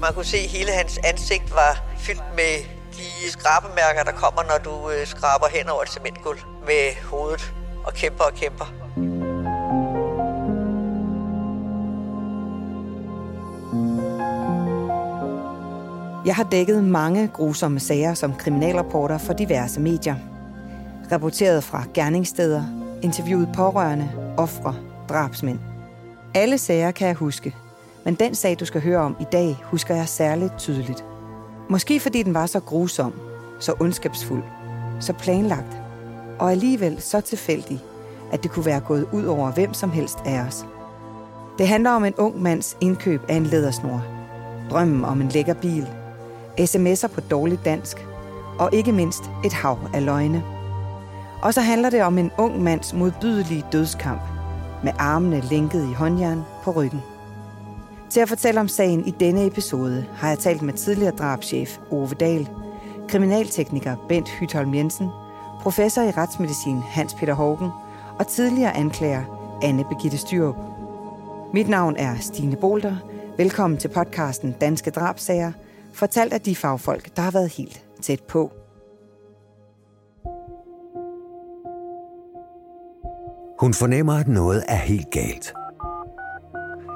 Man kunne se, at hele hans ansigt var fyldt med de skrabemærker, der kommer, når du øh, skraber hen over et cementgulv med hovedet og kæmper og kæmper. Jeg har dækket mange grusomme sager som kriminalreporter for diverse medier. Rapporteret fra gerningssteder, interviewet pårørende, ofre, drabsmænd. Alle sager kan jeg huske, men den sag, du skal høre om i dag, husker jeg særligt tydeligt. Måske fordi den var så grusom, så ondskabsfuld, så planlagt, og alligevel så tilfældig, at det kunne være gået ud over hvem som helst af os. Det handler om en ung mands indkøb af en lædersnor, drømmen om en lækker bil, sms'er på dårligt dansk, og ikke mindst et hav af løgne. Og så handler det om en ung mands modbydelige dødskamp, med armene lænket i håndjern på ryggen. Til at fortælle om sagen i denne episode har jeg talt med tidligere drabschef Ove Dahl, kriminaltekniker Bent Hytholm Jensen, professor i retsmedicin Hans Peter Hågen og tidligere anklager Anne Begitte Styrup. Mit navn er Stine Bolter. Velkommen til podcasten Danske Drabsager, fortalt af de fagfolk, der har været helt tæt på. Hun fornemmer, at noget er helt galt.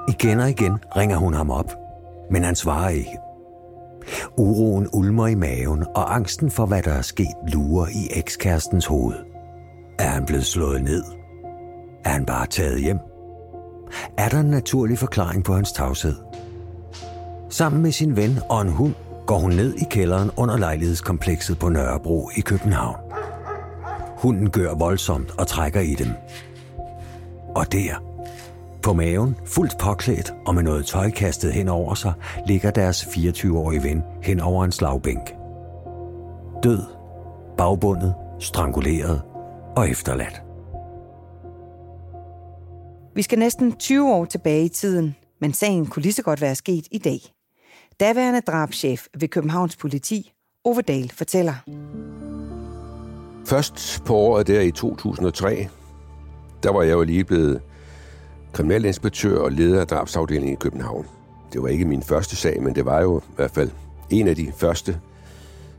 Igen og igen ringer hun ham op, men han svarer ikke. Uroen ulmer i maven, og angsten for, hvad der er sket, lurer i ekskærestens hoved. Er han blevet slået ned? Er han bare taget hjem? Er der en naturlig forklaring på hans tavshed? Sammen med sin ven og en hund går hun ned i kælderen under lejlighedskomplekset på Nørrebro i København. Hunden gør voldsomt og trækker i dem. Og der, på maven, fuldt påklædt og med noget tøj kastet hen over sig, ligger deres 24-årige ven hen over en slagbænk. Død, bagbundet, stranguleret og efterladt. Vi skal næsten 20 år tilbage i tiden, men sagen kunne lige så godt være sket i dag. Daværende drabschef ved Københavns politi, Ove Dahl, fortæller. Først på året der i 2003, der var jeg jo lige blevet kriminalinspektør og leder af drabsafdelingen i København. Det var ikke min første sag, men det var jo i hvert fald en af de første,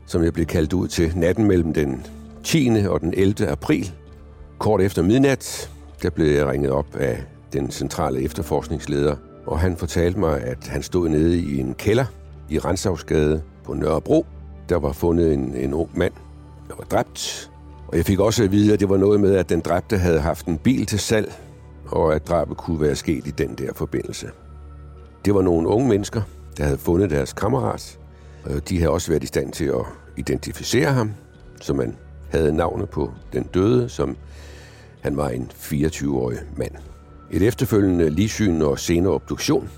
som jeg blev kaldt ud til natten mellem den 10. og den 11. april. Kort efter midnat, der blev jeg ringet op af den centrale efterforskningsleder, og han fortalte mig, at han stod nede i en kælder i Rensavsgade på Nørrebro. Der var fundet en, en ung mand, der var dræbt. Og jeg fik også at vide, at det var noget med, at den dræbte havde haft en bil til salg, og at drabet kunne være sket i den der forbindelse. Det var nogle unge mennesker, der havde fundet deres kammerat. Og de havde også været i stand til at identificere ham, så man havde navnet på den døde, som han var en 24-årig mand. Et efterfølgende ligsyn og senere obduktion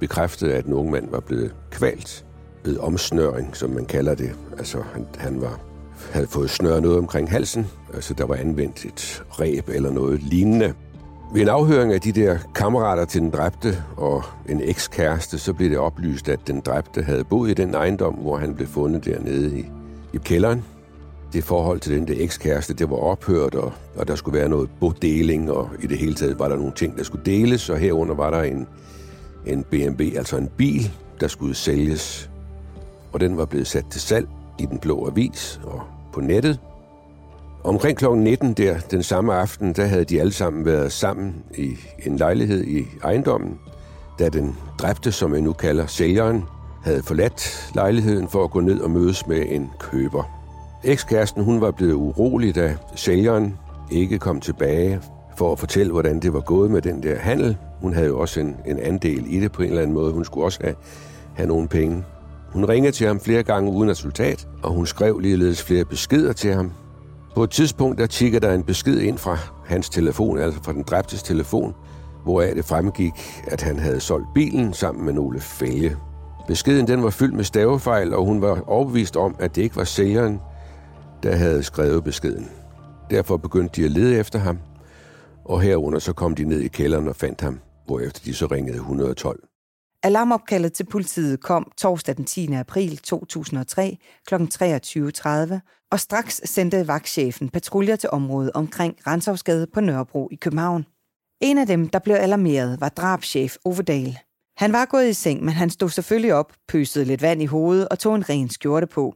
bekræftede, at den unge mand var blevet kvalt ved omsnøring, som man kalder det. Altså, han, han var, havde fået snøret noget omkring halsen, altså der var anvendt et ræb eller noget lignende. Ved en afhøring af de der kammerater til den dræbte og en ekskæreste, så blev det oplyst, at den dræbte havde boet i den ejendom, hvor han blev fundet dernede i, i kælderen. Det forhold til den der ekskæreste, det var ophørt, og, og der skulle være noget bodeling, og i det hele taget var der nogle ting, der skulle deles, og herunder var der en, en BMW, altså en bil, der skulle sælges. Og den var blevet sat til salg i den blå avis og på nettet. Omkring kl. 19 der, den samme aften, der havde de alle sammen været sammen i en lejlighed i ejendommen, da den dræbte, som jeg nu kalder sælgeren, havde forladt lejligheden for at gå ned og mødes med en køber. Ekskæresten hun var blevet urolig, da sælgeren ikke kom tilbage for at fortælle, hvordan det var gået med den der handel. Hun havde jo også en, en andel i det på en eller anden måde. Hun skulle også have, have nogle penge. Hun ringede til ham flere gange uden resultat, og hun skrev ligeledes flere beskeder til ham. På et tidspunkt der tigger der en besked ind fra hans telefon, altså fra den dræbtes telefon, hvoraf det fremgik, at han havde solgt bilen sammen med nogle fælge. Beskeden den var fyldt med stavefejl, og hun var overbevist om, at det ikke var sælgeren, der havde skrevet beskeden. Derfor begyndte de at lede efter ham, og herunder så kom de ned i kælderen og fandt ham, hvorefter de så ringede 112. Alarmopkaldet til politiet kom torsdag den 10. april 2003 kl. 23.30, og straks sendte vagtchefen patruljer til området omkring Rensavsgade på Nørrebro i København. En af dem, der blev alarmeret, var drabschef Overdal. Han var gået i seng, men han stod selvfølgelig op, pøsede lidt vand i hovedet og tog en ren skjorte på.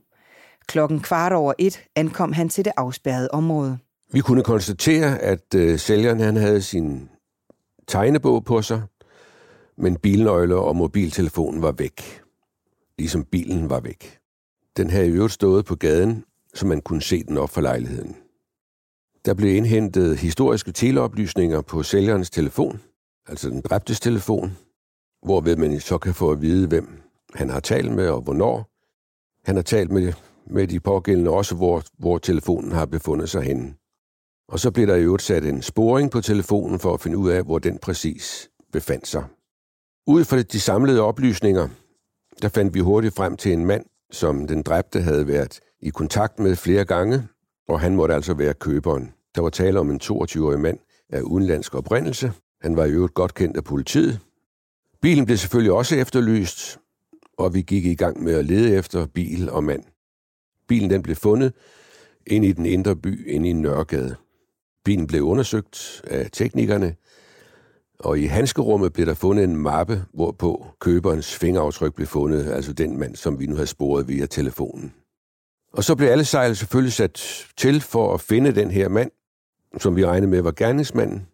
Klokken kvart over et ankom han til det afspærrede område. Vi kunne konstatere, at øh, sælgeren han havde sin tegnebog på sig, men bilnøgler og mobiltelefonen var væk. Ligesom bilen var væk. Den havde i øvrigt stået på gaden, så man kunne se den op for lejligheden. Der blev indhentet historiske teleoplysninger på sælgerens telefon, altså den dræbtes telefon, hvorved man så kan få at vide, hvem han har talt med og hvornår. Han har talt med, med de pågældende også, hvor, hvor telefonen har befundet sig henne. Og så blev der i øvrigt sat en sporing på telefonen for at finde ud af, hvor den præcis befandt sig. Ud fra de samlede oplysninger, der fandt vi hurtigt frem til en mand, som den dræbte havde været i kontakt med flere gange, og han måtte altså være køberen. Der var tale om en 22-årig mand af udenlandsk oprindelse. Han var i øvrigt godt kendt af politiet. Bilen blev selvfølgelig også efterlyst, og vi gik i gang med at lede efter bil og mand. Bilen den blev fundet ind i den indre by, inde i Nørregade. Bilen blev undersøgt af teknikerne, og i handskerummet blev der fundet en mappe, hvorpå køberens fingeraftryk blev fundet, altså den mand, som vi nu havde sporet via telefonen. Og så blev alle sejl selvfølgelig sat til for at finde den her mand, som vi regnede med var gerningsmanden.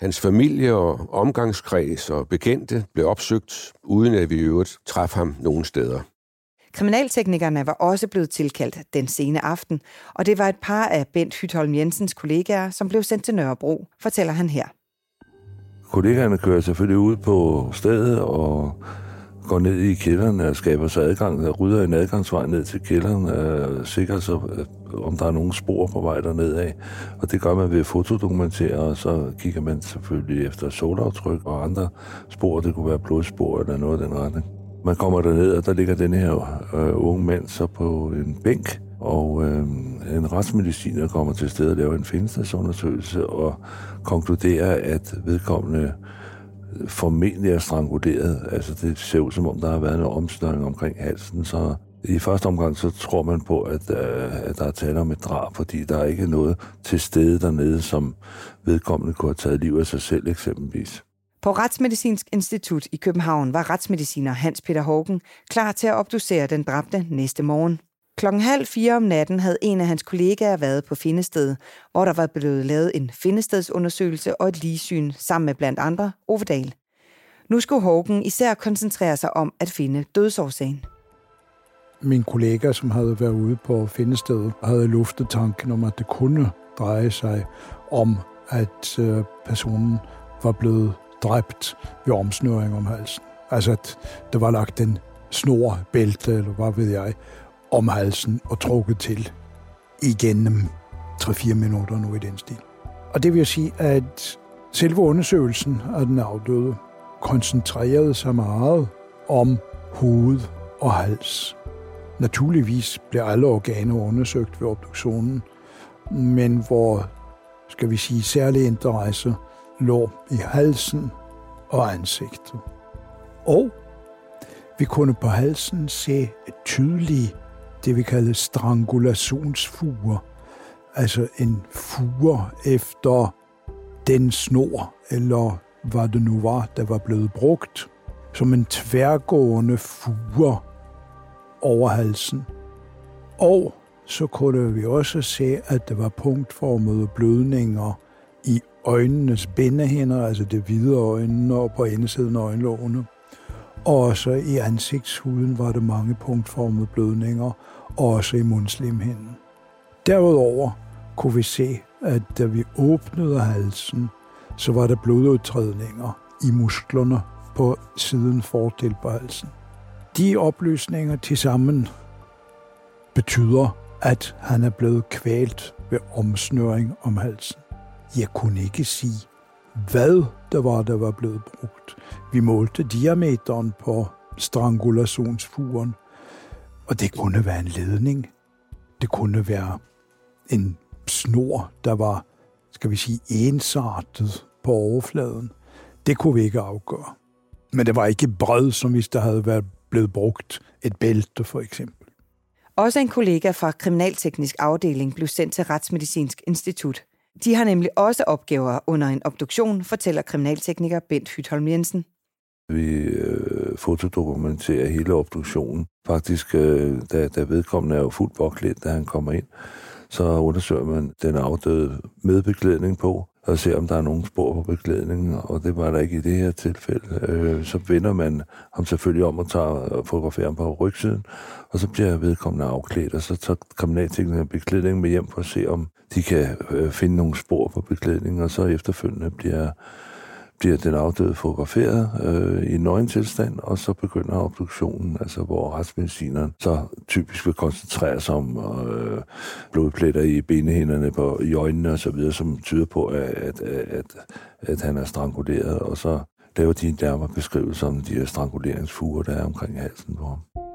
Hans familie og omgangskreds og bekendte blev opsøgt, uden at vi i øvrigt traf ham nogen steder. Kriminalteknikerne var også blevet tilkaldt den sene aften, og det var et par af Bent Hytholm Jensens kollegaer, som blev sendt til Nørrebro, fortæller han her. Kollegaerne kører selvfølgelig ud på stedet og går ned i kælderen og skaber sig adgang, og rydder en adgangsvej ned til kælderen, og sikrer sig, øh, om der er nogen spor på vej derned af. Og det gør man ved at fotodokumentere, og så kigger man selvfølgelig efter solaftryk og andre spor. Det kunne være blodspor eller noget af den retning. Man kommer derned, og der ligger den her øh, unge mand så på en bænk, og øh, en retsmediciner kommer til stedet og laver en findestadsundersøgelse og konkluderer, at vedkommende formentlig er stranguleret. Altså det ser ud som om, der har været en omstøring omkring halsen, så i første omgang så tror man på, at, øh, at der er tale om et drab, fordi der er ikke noget til stede dernede, som vedkommende kunne have taget liv af sig selv eksempelvis. På Retsmedicinsk Institut i København var retsmediciner Hans Peter Hågen klar til at obducere den dræbte næste morgen. Klokken halv fire om natten havde en af hans kollegaer været på Findested, hvor der var blevet lavet en Findestedsundersøgelse og et ligesyn sammen med blandt andre Ovedal. Nu skulle Hågen især koncentrere sig om at finde dødsårsagen. Min kollega, som havde været ude på Findestedet, havde luftet tanken om, at det kunne dreje sig om, at øh, personen var blevet dræbt ved omsnøring om halsen. Altså, at der var lagt en snor, bælte, eller hvad ved jeg, om halsen og trukket til igennem 3-4 minutter nu i den stil. Og det vil sige, at selve undersøgelsen af den afdøde koncentrerede sig meget om hoved og hals. Naturligvis blev alle organer undersøgt ved obduktionen, men hvor, skal vi sige, særlig interesse lå i halsen og ansigtet. Og vi kunne på halsen se tydelige, det vi kalder strangulationsfuger, altså en fuger efter den snor, eller hvad det nu var, der var blevet brugt, som en tværgående fuger over halsen. Og så kunne vi også se, at der var punktformede blødninger i øjnenes bindehinder, altså det hvide øjne og på indersiden af øjenlågene. Og også i ansigtshuden var der mange punktformede blødninger, også i mundslimhinden. Derudover kunne vi se, at da vi åbnede halsen, så var der blodudtrædninger i musklerne på siden fordel på halsen. De oplysninger til sammen betyder, at han er blevet kvalt ved omsnøring om halsen. Jeg kunne ikke sige, hvad der var, der var blevet brugt. Vi målte diameteren på strangulationsfuren, og det kunne være en ledning. Det kunne være en snor, der var, skal vi sige, ensartet på overfladen. Det kunne vi ikke afgøre. Men det var ikke bred, som hvis der havde været blevet brugt et bælte, for eksempel. Også en kollega fra Kriminalteknisk Afdeling blev sendt til Retsmedicinsk Institut. De har nemlig også opgaver under en obduktion, fortæller kriminaltekniker Bent Hytholm Jensen. Vi øh, fotodokumenterer hele obduktionen. Faktisk, øh, da, da vedkommende er jo fuldt påklædt, da han kommer ind, så undersøger man den afdøde med beklædning på, og ser, om der er nogen spor på beklædningen, og det var der ikke i det her tilfælde. Øh, så vender man ham selvfølgelig om og tager fotograferer på rygsiden, og så bliver vedkommende afklædt, og så tager kriminalteknikerne beklædningen med hjem for at se, om de kan øh, finde nogle spor på beklædningen, og så efterfølgende bliver bliver den afdøde fotograferet øh, i nøgen tilstand, og så begynder obduktionen, altså hvor retsmedicineren så typisk vil koncentrere sig om øh, blodpletter i benehinderne, på, i øjnene og så videre, som tyder på, at, at, at, at han er stranguleret, og så laver de en nærmere beskrivelse om de her stranguleringsfuger, der er omkring halsen på ham.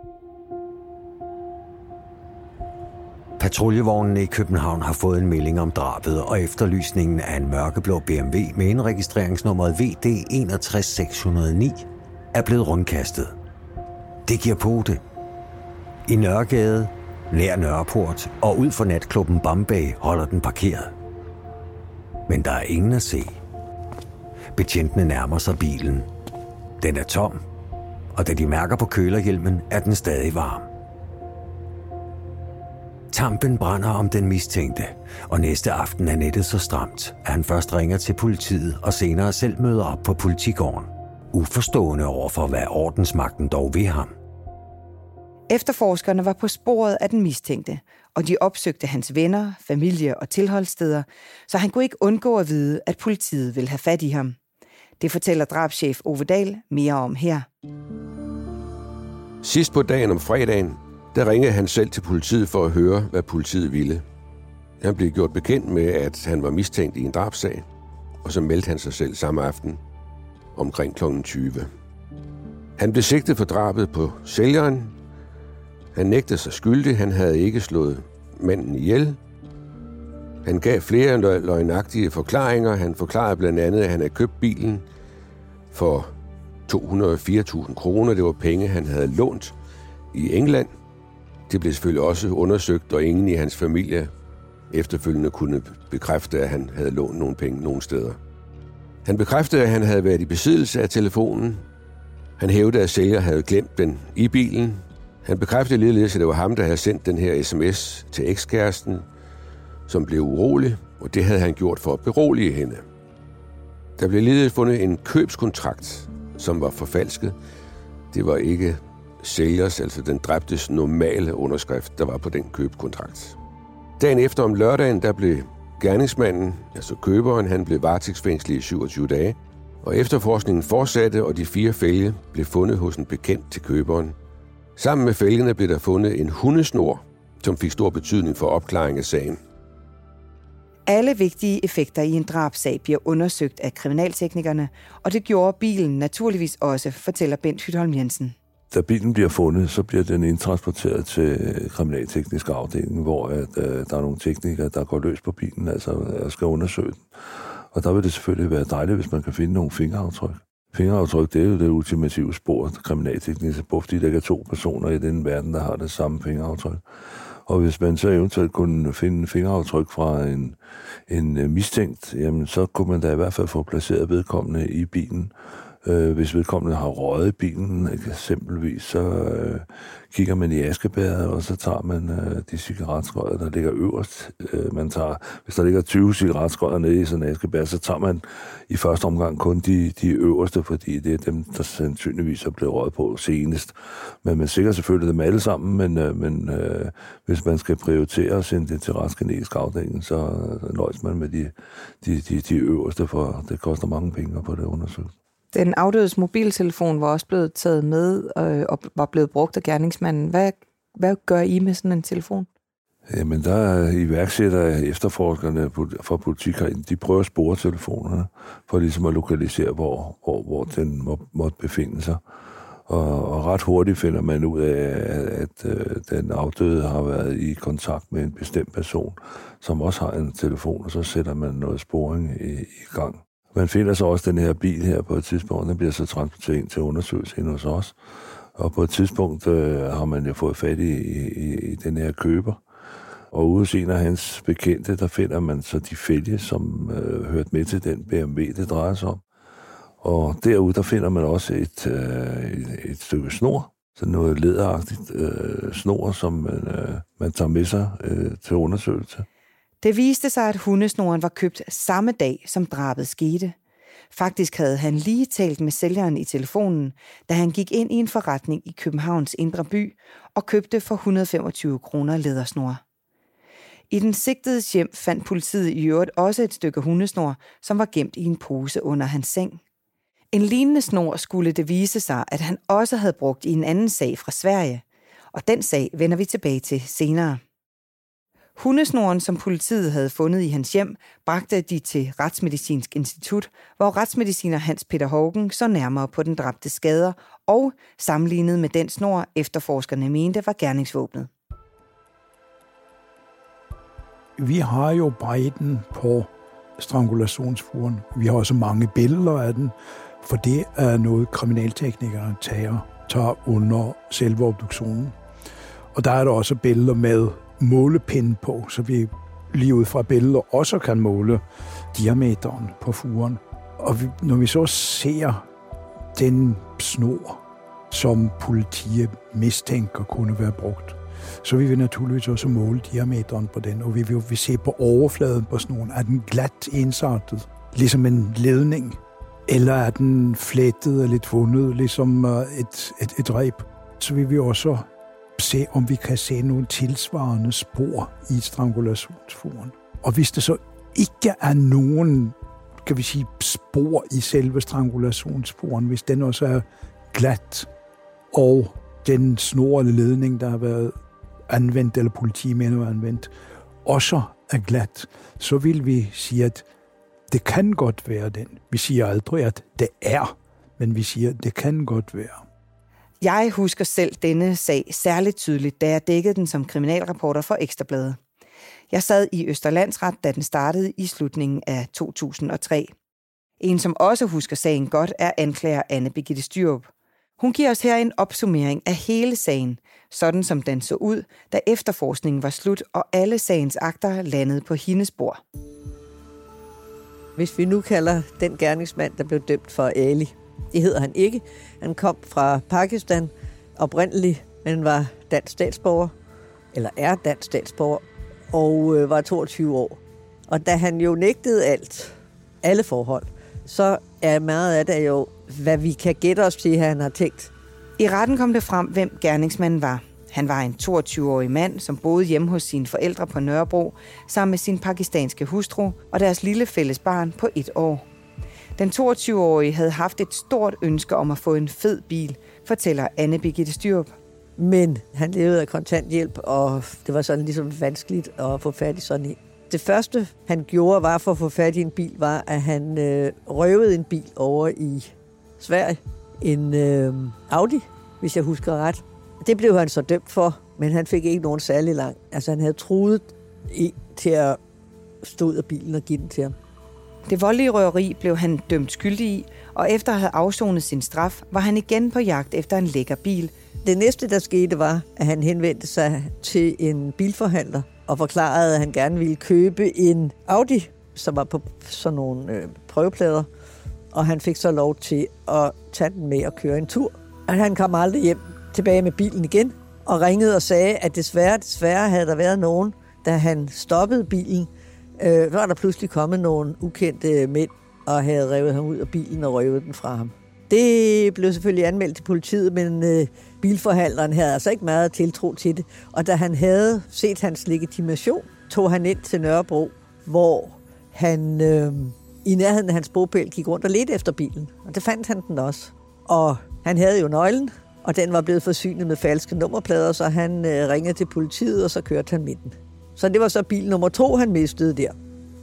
Patruljevognen i København har fået en melding om drabet, og efterlysningen af en mørkeblå BMW med indregistreringsnummeret VD 61609 er blevet rundkastet. Det giver på det. I Nørregade, nær Nørreport og ud for natklubben Bombay holder den parkeret. Men der er ingen at se. Betjentene nærmer sig bilen. Den er tom, og da de mærker på kølerhjelmen, er den stadig varm. Tampen brænder om den mistænkte, og næste aften er nettet så stramt, at han først ringer til politiet og senere selv møder op på politigården. Uforstående over for, hvad ordensmagten dog ved ham. Efterforskerne var på sporet af den mistænkte, og de opsøgte hans venner, familie og tilholdssteder, så han kunne ikke undgå at vide, at politiet ville have fat i ham. Det fortæller drabschef Ove Dahl mere om her. Sidst på dagen om fredagen der ringede han selv til politiet for at høre, hvad politiet ville. Han blev gjort bekendt med, at han var mistænkt i en drabsag, og så meldte han sig selv samme aften omkring kl. 20. Han blev sigtet for drabet på sælgeren. Han nægtede sig skyldig. Han havde ikke slået manden ihjel. Han gav flere løgnagtige forklaringer. Han forklarede blandt andet, at han havde købt bilen for 204.000 kroner. Det var penge, han havde lånt i England – det blev selvfølgelig også undersøgt, og ingen i hans familie efterfølgende kunne bekræfte, at han havde lånt nogle penge nogen steder. Han bekræftede, at han havde været i besiddelse af telefonen. Han hævdede, at sælger havde glemt den i bilen. Han bekræftede ligeledes, at det var ham, der havde sendt den her sms til ekskæresten, som blev urolig, og det havde han gjort for at berolige hende. Der blev ligeledes fundet en købskontrakt, som var forfalsket. Det var ikke sælgers, altså den dræbtes normale underskrift, der var på den købekontrakt. Dagen efter om lørdagen, der blev gerningsmanden, altså køberen, han blev varetægtsfængslet i 27 dage, og efterforskningen fortsatte, og de fire fælge blev fundet hos en bekendt til køberen. Sammen med fælgene blev der fundet en hundesnor, som fik stor betydning for opklaring af sagen. Alle vigtige effekter i en drabsag bliver undersøgt af kriminalteknikerne, og det gjorde bilen naturligvis også, fortæller Bent Hytholm Jensen da bilen bliver fundet, så bliver den indtransporteret til øh, kriminalteknisk afdeling, hvor at, øh, der er nogle teknikere, der går løs på bilen, altså øh, skal undersøge den. Og der vil det selvfølgelig være dejligt, hvis man kan finde nogle fingeraftryk. Fingeraftryk, det er jo det ultimative spor, kriminalteknisk spor, fordi der ikke er to personer i den verden, der har det samme fingeraftryk. Og hvis man så eventuelt kunne finde fingeraftryk fra en, en øh, mistænkt, jamen så kunne man da i hvert fald få placeret vedkommende i bilen, Øh, hvis vedkommende har røget bilen eksempelvis, så øh, kigger man i askebæret, og så tager man øh, de cigaretskodder, der ligger øverst. Øh, man tager, hvis der ligger 20 cigaretskodder nede i sådan en askebær, så tager man i første omgang kun de, de øverste, fordi det er dem, der sandsynligvis er blevet røget på senest. Men man sikrer selvfølgelig dem alle sammen, men, øh, men øh, hvis man skal prioritere at sende det til retsgenetisk afdeling, så nøjes man med de, de, de, de øverste, for det koster mange penge på det undersøgt. Den afdødes mobiltelefon var også blevet taget med øh, og var blevet brugt af gerningsmanden. Hvad, hvad gør I med sådan en telefon? Jamen, der er iværksætter efterforskerne fra politikeren, de prøver at spore telefonerne, for ligesom at lokalisere, hvor, hvor, hvor den må, måtte befinde sig. Og, og ret hurtigt finder man ud af, at, at, at øh, den afdøde har været i kontakt med en bestemt person, som også har en telefon, og så sætter man noget sporing i, i gang. Man finder så også den her bil her på et tidspunkt, den bliver så transporteret ind til undersøgelse ind hos os. Og på et tidspunkt øh, har man jo fået fat i, i, i den her køber. Og ude hos en af hans bekendte, der finder man så de fælge, som øh, hørte med til den BMW, det drejer sig om. Og derude, der finder man også et, øh, et, et stykke snor, sådan noget lederagtigt øh, snor, som man, øh, man tager med sig øh, til undersøgelse. Det viste sig, at hundesnoren var købt samme dag, som drabet skete. Faktisk havde han lige talt med sælgeren i telefonen, da han gik ind i en forretning i Københavns indre by og købte for 125 kroner ledersnor. I den sigtedes hjem fandt politiet i øvrigt også et stykke hundesnor, som var gemt i en pose under hans seng. En lignende snor skulle det vise sig, at han også havde brugt i en anden sag fra Sverige, og den sag vender vi tilbage til senere. Hundesnoren, som politiet havde fundet i hans hjem, bragte de til Retsmedicinsk Institut, hvor retsmediciner Hans Peter Hågen så nærmere på den dræbte skader og sammenlignet med den snor, efterforskerne mente var gerningsvåbnet. Vi har jo bredden på strangulationsfuren. Vi har også mange billeder af den, for det er noget kriminalteknikere tager, tager under selve obduktionen. Og der er der også billeder med målepind på, så vi lige ud fra billeder også kan måle diameteren på furen. Og vi, når vi så ser den snor, som politiet mistænker kunne være brugt, så vi vil vi naturligvis også måle diameteren på den, og vi vil, vi se på overfladen på snoren. Er den glat ensartet, ligesom en ledning, eller er den flettet og lidt vundet, ligesom øh, et, et, et reb? Så vil vi også se, om vi kan se nogle tilsvarende spor i strangulationsforen. Og hvis det så ikke er nogen kan vi sige, spor i selve strangulationsforen, hvis den også er glat, og den snor eller ledning, der har været anvendt, eller politimænd har anvendt, også er glat, så vil vi sige, at det kan godt være den. Vi siger aldrig, at det er, men vi siger, at det kan godt være. Jeg husker selv denne sag særligt tydeligt, da jeg dækkede den som kriminalreporter for Ekstrabladet. Jeg sad i Østerlandsret, da den startede i slutningen af 2003. En, som også husker sagen godt, er anklager Anne Birgitte Styrup. Hun giver os her en opsummering af hele sagen, sådan som den så ud, da efterforskningen var slut, og alle sagens akter landede på hendes bord. Hvis vi nu kalder den gerningsmand, der blev dømt for Ali, det hedder han ikke. Han kom fra Pakistan oprindeligt, men var dansk statsborger, eller er dansk statsborger, og øh, var 22 år. Og da han jo nægtede alt, alle forhold, så er meget af det jo, hvad vi kan gætte os til, han har tænkt. I retten kom det frem, hvem gerningsmanden var. Han var en 22-årig mand, som boede hjemme hos sine forældre på Nørrebro, sammen med sin pakistanske hustru og deres lille fælles barn på et år. Den 22-årige havde haft et stort ønske om at få en fed bil, fortæller Anne Birgitte Styrup. Men han levede af kontanthjælp, og det var sådan ligesom vanskeligt at få fat i sådan en. Det første, han gjorde var for at få fat i en bil, var, at han øh, røvede en bil over i Sverige. En øh, Audi, hvis jeg husker ret. Det blev han så dømt for, men han fik ikke nogen særlig lang. Altså han havde truet en til at stå ud af bilen og give den til ham. Det voldelige røveri blev han dømt skyldig i, og efter at have afsonet sin straf, var han igen på jagt efter en lækker bil. Det næste, der skete, var, at han henvendte sig til en bilforhandler og forklarede, at han gerne ville købe en Audi, som var på sådan nogle øh, prøveplader. Og han fik så lov til at tage den med og køre en tur. Og han kom aldrig hjem tilbage med bilen igen, og ringede og sagde, at desværre, desværre havde der været nogen, da han stoppede bilen, øh, var der pludselig kommet nogle ukendte mænd og havde revet ham ud af bilen og røvet den fra ham. Det blev selvfølgelig anmeldt til politiet, men øh, bilforhandleren havde altså ikke meget tiltro til det. Og da han havde set hans legitimation, tog han ind til Nørrebro, hvor han øh, i nærheden af hans bogpæl gik rundt og ledte efter bilen. Og det fandt han den også. Og han havde jo nøglen, og den var blevet forsynet med falske nummerplader, så han øh, ringede til politiet, og så kørte han med den. Så det var så bil nummer to, han mistede der.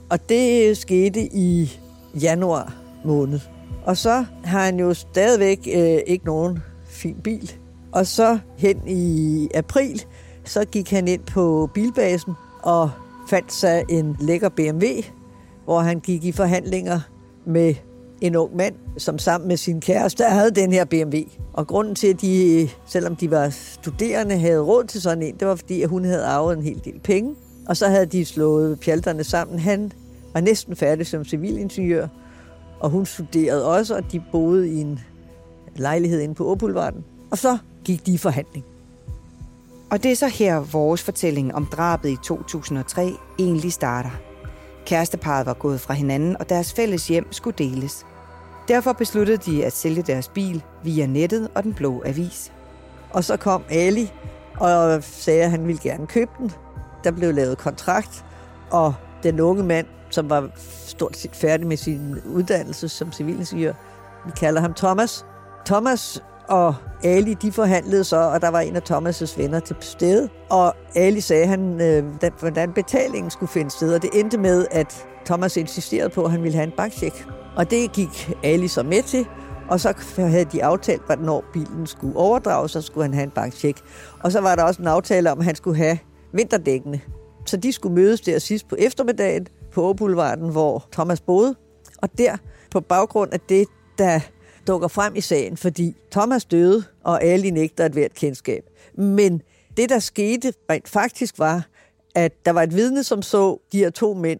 Og det skete i januar måned. Og så har han jo stadigvæk øh, ikke nogen fin bil. Og så hen i april, så gik han ind på bilbasen og fandt sig en lækker BMW, hvor han gik i forhandlinger med en ung mand, som sammen med sin kæreste havde den her BMW. Og grunden til, at de, selvom de var studerende, havde råd til sådan en, det var fordi, at hun havde arvet en hel del penge. Og så havde de slået pjalterne sammen. Han var næsten færdig som civilingeniør, og hun studerede også, og de boede i en lejlighed inde på Åboulevarden. Og så gik de i forhandling. Og det er så her, vores fortælling om drabet i 2003 egentlig starter. Kæresteparet var gået fra hinanden, og deres fælles hjem skulle deles. Derfor besluttede de at sælge deres bil via nettet og den blå avis. Og så kom Ali og sagde, at han ville gerne købe den. Der blev lavet kontrakt, og den unge mand, som var stort set færdig med sin uddannelse som civilingeniør, vi kalder ham Thomas. Thomas og Ali, de forhandlede så, og der var en af Thomas' venner til stede. Og Ali sagde, han, øh, hvordan betalingen skulle finde sted, og det endte med, at Thomas insisterede på, at han ville have en bankcheck. Og det gik Ali så med til, og så havde de aftalt, hvornår bilen skulle overdrages, så skulle han have en bankcheck. Og så var der også en aftale om, at han skulle have vinterdækkene. Så de skulle mødes der sidst på eftermiddagen på Åboulevarden, hvor Thomas boede. Og der, på baggrund af det, der dukker frem i sagen, fordi Thomas døde, og Ali nægter et hvert kendskab. Men det, der skete rent faktisk var, at der var et vidne, som så de her to mænd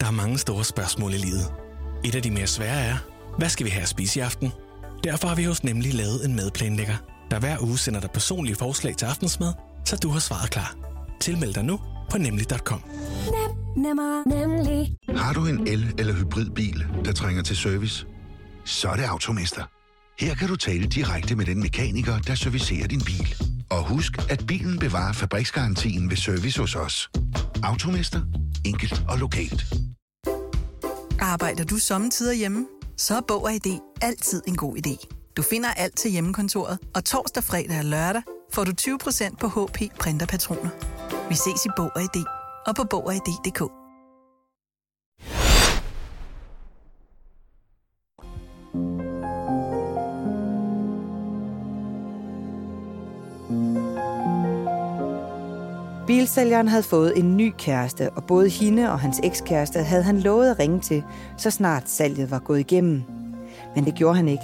Der er mange store spørgsmål i livet. Et af de mere svære er, hvad skal vi have at spise i aften? Derfor har vi hos Nemlig lavet en madplanlægger, der hver uge sender dig personlige forslag til aftensmad, så du har svaret klar. Tilmeld dig nu på nemlig.com. Nem, nemmer, nemlig. Har du en el- eller hybridbil, der trænger til service? Så er det Automester. Her kan du tale direkte med den mekaniker, der servicerer din bil. Og husk, at bilen bevarer fabriksgarantien ved service hos os. Automester. Enkelt og lokalt. Arbejder du sommetider hjemme? Så er Bog og ID altid en god idé. Du finder alt til hjemmekontoret, og torsdag, fredag og lørdag får du 20% på HP printerpatroner. Vi ses i Bog og ID og på Bog og Bilsælgeren havde fået en ny kæreste, og både hende og hans ekskæreste havde han lovet at ringe til, så snart salget var gået igennem. Men det gjorde han ikke,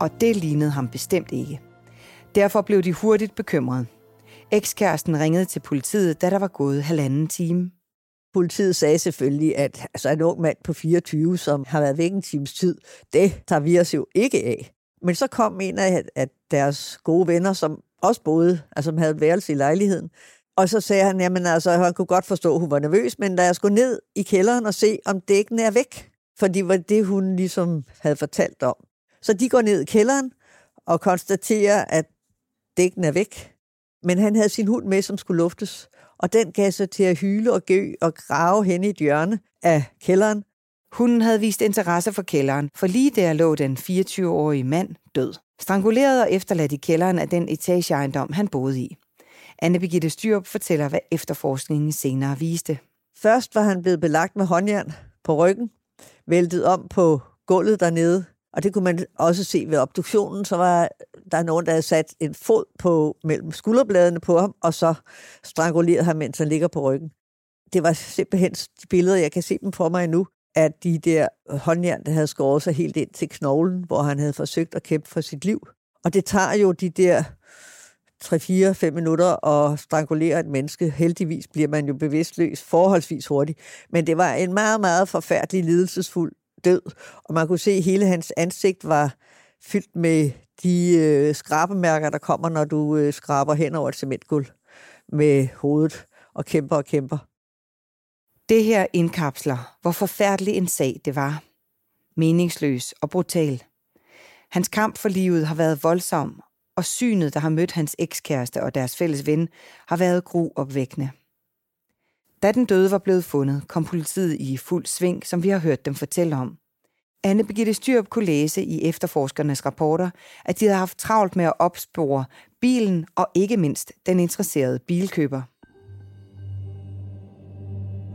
og det lignede ham bestemt ikke. Derfor blev de hurtigt bekymrede. Ekskæresten ringede til politiet, da der var gået halvanden time. Politiet sagde selvfølgelig, at altså en ung mand på 24, som har været væk en times tid, det tager vi os jo ikke af. Men så kom en af at deres gode venner, som også boede, altså som havde værelse i lejligheden, og så sagde han, jamen altså, han kunne godt forstå, at hun var nervøs, men da jeg skulle ned i kælderen og se, om dækken er væk. For det var det, hun ligesom havde fortalt om. Så de går ned i kælderen og konstaterer, at dækken er væk. Men han havde sin hund med, som skulle luftes. Og den gav sig til at hyle og gø og grave hen i et hjørne af kælderen. Hunden havde vist interesse for kælderen, for lige der lå den 24-årige mand død. Stranguleret og efterladt i kælderen af den etageejendom, han boede i. Anne Birgitte Styrup fortæller, hvad efterforskningen senere viste. Først var han blevet belagt med håndjern på ryggen, væltet om på gulvet dernede, og det kunne man også se ved obduktionen, så var der nogen, der havde sat en fod på mellem skulderbladene på ham, og så stranguleret ham, mens han ligger på ryggen. Det var simpelthen de billeder, jeg kan se dem for mig nu, at de der håndjern, der havde skåret sig helt ind til knoglen, hvor han havde forsøgt at kæmpe for sit liv. Og det tager jo de der 3-4-5 minutter at strangulere et menneske. Heldigvis bliver man jo bevidstløs forholdsvis hurtigt. Men det var en meget, meget forfærdelig, lidelsesfuld død. Og man kunne se, at hele hans ansigt var fyldt med de øh, skrabemærker, der kommer, når du øh, skraber hen over et cementgulv med hovedet og kæmper og kæmper. Det her indkapsler, hvor forfærdelig en sag det var. Meningsløs og brutal. Hans kamp for livet har været voldsom, og synet, der har mødt hans ekskæreste og deres fælles ven, har været gruopvækkende. Da den døde var blevet fundet, kom politiet i fuld sving, som vi har hørt dem fortælle om. Anne Birgitte Styrup kunne læse i efterforskernes rapporter, at de havde haft travlt med at opspore bilen og ikke mindst den interesserede bilkøber.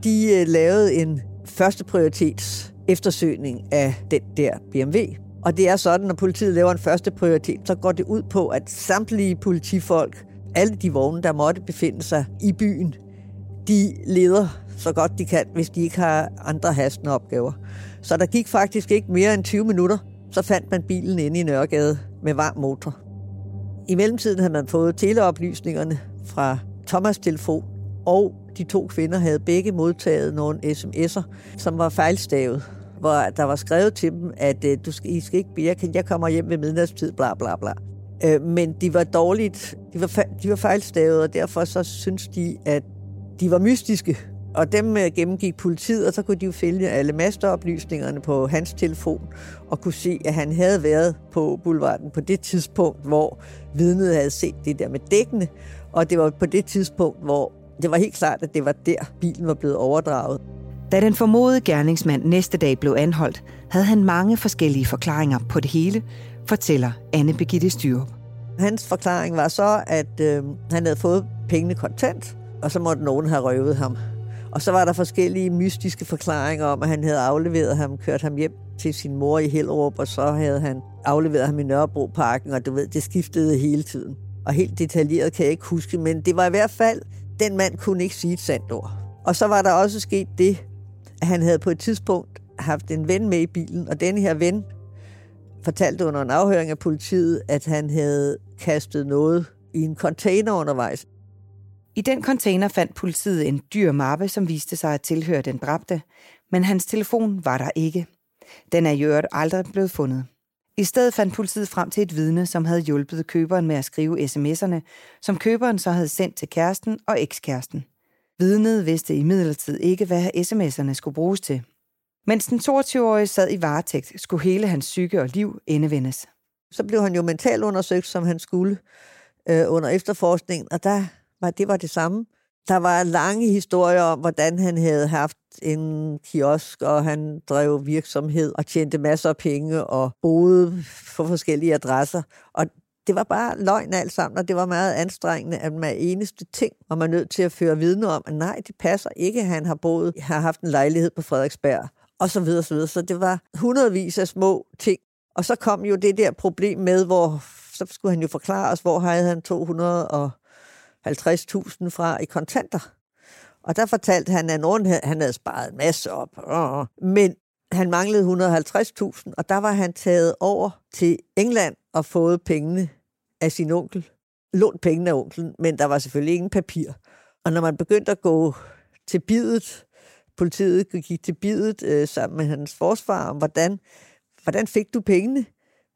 De øh, lavede en første prioritets eftersøgning af den der BMW. Og det er sådan, når politiet laver en første prioritet, så går det ud på, at samtlige politifolk, alle de vogne, der måtte befinde sig i byen, de leder så godt de kan, hvis de ikke har andre hastende opgaver. Så der gik faktisk ikke mere end 20 minutter, så fandt man bilen inde i Nørregade med varm motor. I mellemtiden havde man fået teleoplysningerne fra Thomas telefon, og de to kvinder havde begge modtaget nogle sms'er, som var fejlstavet, hvor der var skrevet til dem, at øh, du skal, I skal ikke bede, jeg kommer hjem ved midnatstid, bla bla bla. Øh, men de var dårligt, de var, de var fejlstavet, og derfor så syntes de, at de var mystiske. Og dem øh, gennemgik politiet, og så kunne de jo følge alle masteroplysningerne på hans telefon, og kunne se, at han havde været på boulevarden på det tidspunkt, hvor vidnet havde set det der med dækkene, og det var på det tidspunkt, hvor det var helt klart, at det var der, bilen var blevet overdraget. Da den formodede gerningsmand næste dag blev anholdt, havde han mange forskellige forklaringer på det hele, fortæller Anne Begitte Styrup. Hans forklaring var så, at øh, han havde fået pengene kontant, og så måtte nogen have røvet ham. Og så var der forskellige mystiske forklaringer om, at han havde afleveret ham, kørt ham hjem til sin mor i Hellerup, og så havde han afleveret ham i Nørrebroparken, og du ved, det skiftede hele tiden. Og helt detaljeret kan jeg ikke huske, men det var i hvert fald, den mand kunne ikke sige et sandt ord. Og så var der også sket det, han havde på et tidspunkt haft en ven med i bilen, og denne her ven fortalte under en afhøring af politiet, at han havde kastet noget i en container undervejs. I den container fandt politiet en dyr mappe, som viste sig at tilhøre den dræbte, men hans telefon var der ikke. Den er i øvrigt aldrig blevet fundet. I stedet fandt politiet frem til et vidne, som havde hjulpet køberen med at skrive sms'erne, som køberen så havde sendt til kæresten og ekskæresten. Vidnet vidste i midlertid ikke, hvad sms'erne skulle bruges til. Mens den 22-årige sad i varetægt, skulle hele hans psyke og liv endevendes. Så blev han jo mentalt undersøgt, som han skulle øh, under efterforskningen, og der var, det var det samme. Der var lange historier om, hvordan han havde haft en kiosk, og han drev virksomhed og tjente masser af penge og boede på forskellige adresser. Og det var bare løgn alt sammen, og det var meget anstrengende, at man eneste ting, var man nødt til at føre vidne om, at nej, det passer ikke, han har boet, har haft en lejlighed på Frederiksberg, og så videre, så videre. Så det var hundredvis af små ting. Og så kom jo det der problem med, hvor så skulle han jo forklare os, hvor havde han 200 og 50.000 fra i kontanter. Og der fortalte han, at nogen, han havde sparet en masse op. Men han manglede 150.000, og der var han taget over til England og fået pengene af sin onkel. Lånt pengene af onklen, men der var selvfølgelig ingen papir. Og når man begyndte at gå til bidet, politiet gik til bidet øh, sammen med hans forsvar om, hvordan, hvordan fik du pengene?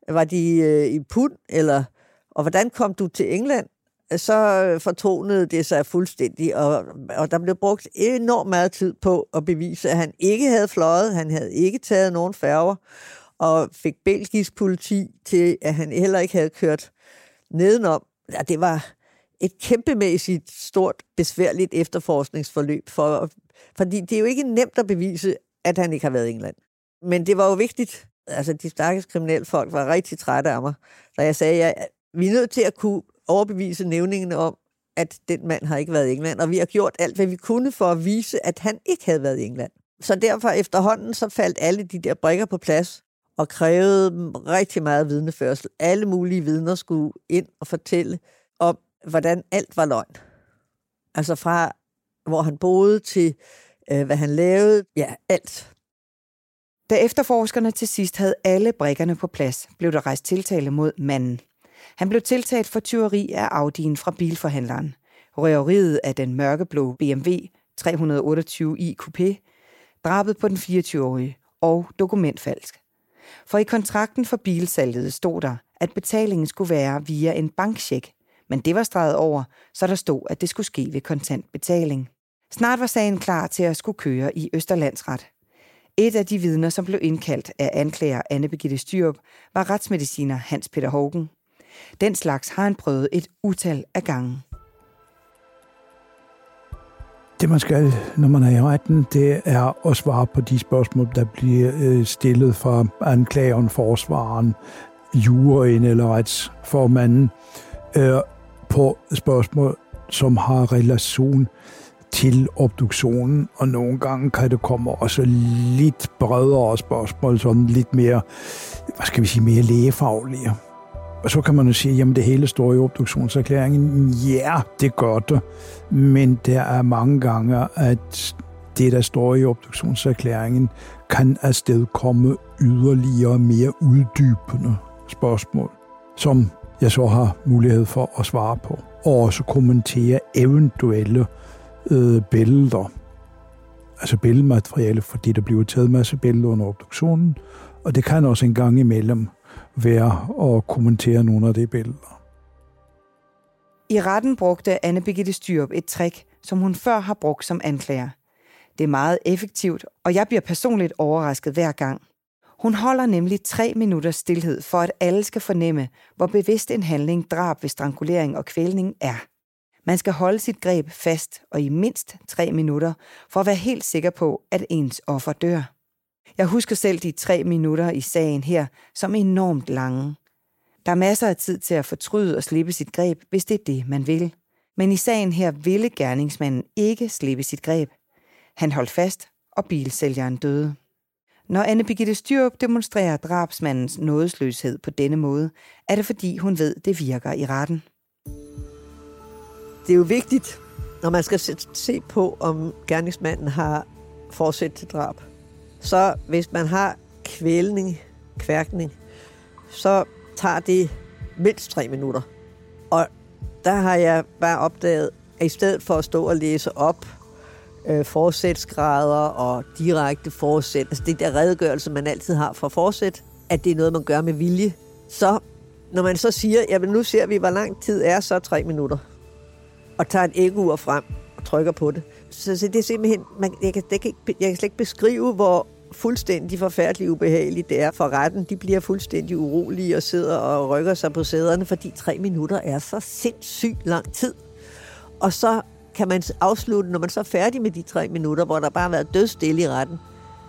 Var de øh, i pund, eller, og hvordan kom du til England? Øh, så fortonede det sig fuldstændig, og, og der blev brugt enormt meget tid på at bevise, at han ikke havde fløjet, han havde ikke taget nogen færger, og fik belgisk politi til, at han heller ikke havde kørt nedenom. Ja, det var et kæmpemæssigt stort, besværligt efterforskningsforløb, for, fordi det er jo ikke nemt at bevise, at han ikke har været i England. Men det var jo vigtigt. Altså, de stakkels kriminelle folk var rigtig trætte af mig, da jeg sagde, at vi er nødt til at kunne overbevise nævningene om, at den mand har ikke været i England, og vi har gjort alt, hvad vi kunne for at vise, at han ikke havde været i England. Så derfor efterhånden så faldt alle de der brikker på plads og krævede rigtig meget vidneførsel. Alle mulige vidner skulle ind og fortælle om, hvordan alt var løgn. Altså fra, hvor han boede til, øh, hvad han lavede. Ja, alt. Da efterforskerne til sidst havde alle brikkerne på plads, blev der rejst tiltale mod manden. Han blev tiltalt for tyveri af Audi'en fra bilforhandleren, røveriet af den mørkeblå BMW 328i Coupé, drabet på den 24-årige og dokumentfalsk. For i kontrakten for bilsalget stod der, at betalingen skulle være via en bankcheck, men det var streget over, så der stod, at det skulle ske ved kontantbetaling. Snart var sagen klar til at skulle køre i Østerlandsret. Et af de vidner, som blev indkaldt af anklager Anne Begitte Styrup, var retsmediciner Hans Peter Hågen. Den slags har han prøvet et utal af gange. Det man skal, når man er i retten, det er at svare på de spørgsmål, der bliver øh, stillet fra anklageren, forsvaren, juryen eller retsformanden øh, på spørgsmål, som har relation til obduktionen, og nogle gange kan det komme også lidt bredere spørgsmål, sådan lidt mere, hvad skal vi sige, mere lægefaglige. Og så kan man jo sige, jamen det hele står i obduktionserklæringen. Ja, det gør det. Men der er mange gange, at det, der står i obduktionserklæringen, kan afstedkomme yderligere mere uddybende spørgsmål, som jeg så har mulighed for at svare på. Og også kommentere eventuelle øh, billeder. Altså billedmateriale, fordi der bliver taget masse billeder under obduktionen, og det kan også en gang imellem være at kommentere nogle af de billeder. I retten brugte Anne Birgitte Styrup et trick, som hun før har brugt som anklager. Det er meget effektivt, og jeg bliver personligt overrasket hver gang. Hun holder nemlig tre minutters stillhed for, at alle skal fornemme, hvor bevidst en handling drab ved strangulering og kvælning er. Man skal holde sit greb fast og i mindst tre minutter, for at være helt sikker på, at ens offer dør. Jeg husker selv de tre minutter i sagen her som enormt lange. Der er masser af tid til at fortryde og slippe sit greb, hvis det er det, man vil. Men i sagen her ville gerningsmanden ikke slippe sit greb. Han holdt fast, og bilsælgeren døde. Når Anne Birgitte Styrup demonstrerer drabsmandens nådesløshed på denne måde, er det fordi hun ved, det virker i retten. Det er jo vigtigt, når man skal se på, om gerningsmanden har forsæt til drab. Så hvis man har kvælning, kværkning, så tager det mindst tre minutter. Og der har jeg bare opdaget, at i stedet for at stå og læse op øh, forsætsgrader og direkte forsæt, altså det der redegørelse, man altid har for forsæt, at det er noget, man gør med vilje, så når man så siger, jamen nu ser vi, hvor lang tid er så tre minutter, og tager et æggeur frem og trykker på det. Så, så det er simpelthen, man, jeg, kan, det kan, jeg kan slet ikke beskrive, hvor fuldstændig forfærdeligt ubehageligt det er for retten. De bliver fuldstændig urolige og sidder og rykker sig på sæderne, fordi tre minutter er så sindssygt lang tid. Og så kan man afslutte, når man så er færdig med de tre minutter, hvor der bare har været dødstille i retten,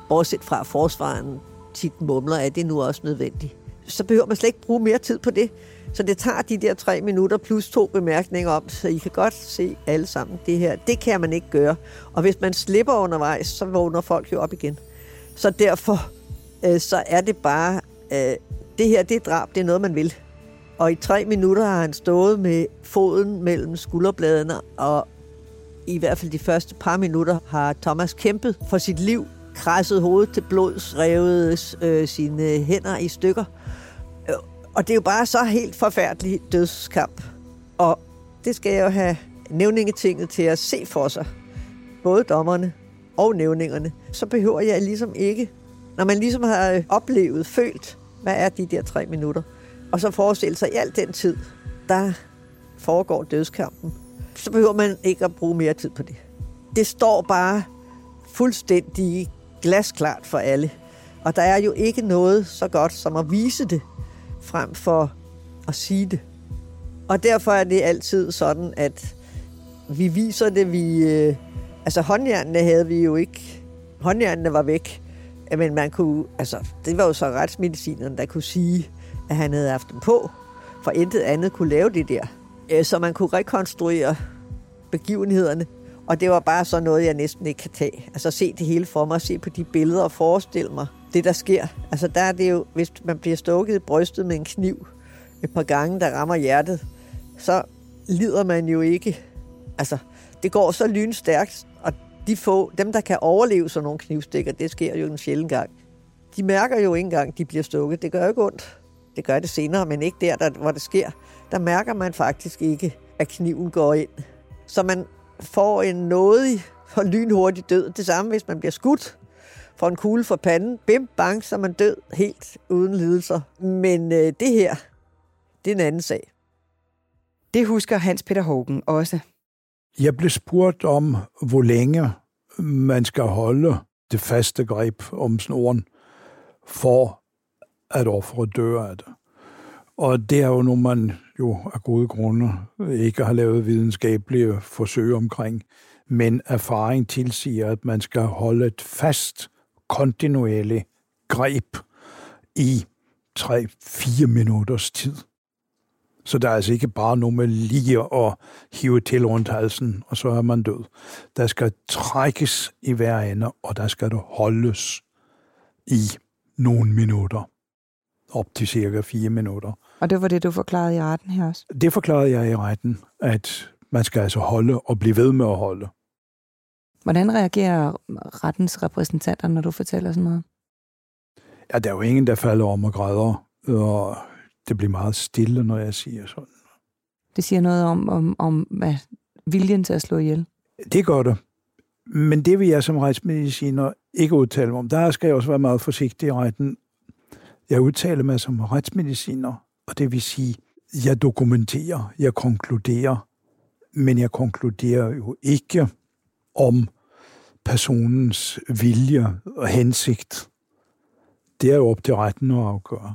bortset fra forsvaren tit mumler, at det nu også nødvendigt. Så behøver man slet ikke bruge mere tid på det. Så det tager de der tre minutter plus to bemærkninger om, så I kan godt se alle sammen det her. Det kan man ikke gøre. Og hvis man slipper undervejs, så vågner folk jo op igen. Så derfor øh, så er det bare, øh, det her det er drab, det er noget, man vil. Og i tre minutter har han stået med foden mellem skulderbladene, og i hvert fald de første par minutter har Thomas kæmpet for sit liv, krasset hovedet til blods, revet øh, sine hænder i stykker. Øh, og det er jo bare så helt forfærdelig dødskamp. Og det skal jeg jo have nævningetinget til at se for sig. Både dommerne og nævningerne. Så behøver jeg ligesom ikke, når man ligesom har øh, oplevet, følt, hvad er de der tre minutter, og så forestille sig i al den tid, der foregår dødskampen, så behøver man ikke at bruge mere tid på det. Det står bare fuldstændig glasklart for alle. Og der er jo ikke noget så godt som at vise det, frem for at sige det. Og derfor er det altid sådan, at vi viser det, vi... Øh, Altså håndjernene havde vi jo ikke... Håndjernene var væk. Men man kunne... Altså, det var jo så retsmedicineren, der kunne sige, at han havde haft dem på. For intet andet kunne lave det der. Øh, så man kunne rekonstruere begivenhederne. Og det var bare så noget, jeg næsten ikke kan tage. Altså se det hele for mig, se på de billeder og forestille mig det, der sker. Altså der er det jo, hvis man bliver stukket i brystet med en kniv et par gange, der rammer hjertet, så lider man jo ikke. Altså, det går så lynstærkt, de få, dem, der kan overleve sådan nogle knivstikker, det sker jo en sjældent gang. De mærker jo ikke engang, de bliver stukket. Det gør jo ikke ondt. Det gør det senere, men ikke der, der, hvor det sker. Der mærker man faktisk ikke, at kniven går ind. Så man får en nådig og lynhurtig død. Det samme, hvis man bliver skudt for en kugle for panden. Bim, bang, så er man død helt uden lidelser. Men øh, det her, det er en anden sag. Det husker Hans Peter Hågen også. Jeg blev spurgt om, hvor længe man skal holde det faste greb om snoren, for at offeret dør af det. Og det er jo noget, man jo af gode grunde ikke har lavet videnskabelige forsøg omkring. Men erfaring tilsiger, at man skal holde et fast, kontinuerligt greb i 3-4 minutters tid. Så der er altså ikke bare noget med lige at hive til rundt halsen, og så er man død. Der skal trækkes i hver ende, og der skal det holdes i nogle minutter. Op til cirka fire minutter. Og det var det, du forklarede i retten her også? Det forklarede jeg i retten, at man skal altså holde og blive ved med at holde. Hvordan reagerer rettens repræsentanter, når du fortæller sådan noget? Ja, der er jo ingen, der falder om og græder, og det bliver meget stille, når jeg siger sådan. Det siger noget om, om, om hvad, viljen til at slå ihjel? Det gør det. Men det vil jeg som retsmediciner ikke udtale mig om. Der skal jeg også være meget forsigtig i retten. Jeg udtaler mig som retsmediciner, og det vil sige, jeg dokumenterer, jeg konkluderer, men jeg konkluderer jo ikke om personens vilje og hensigt. Det er jo op til retten at afgøre.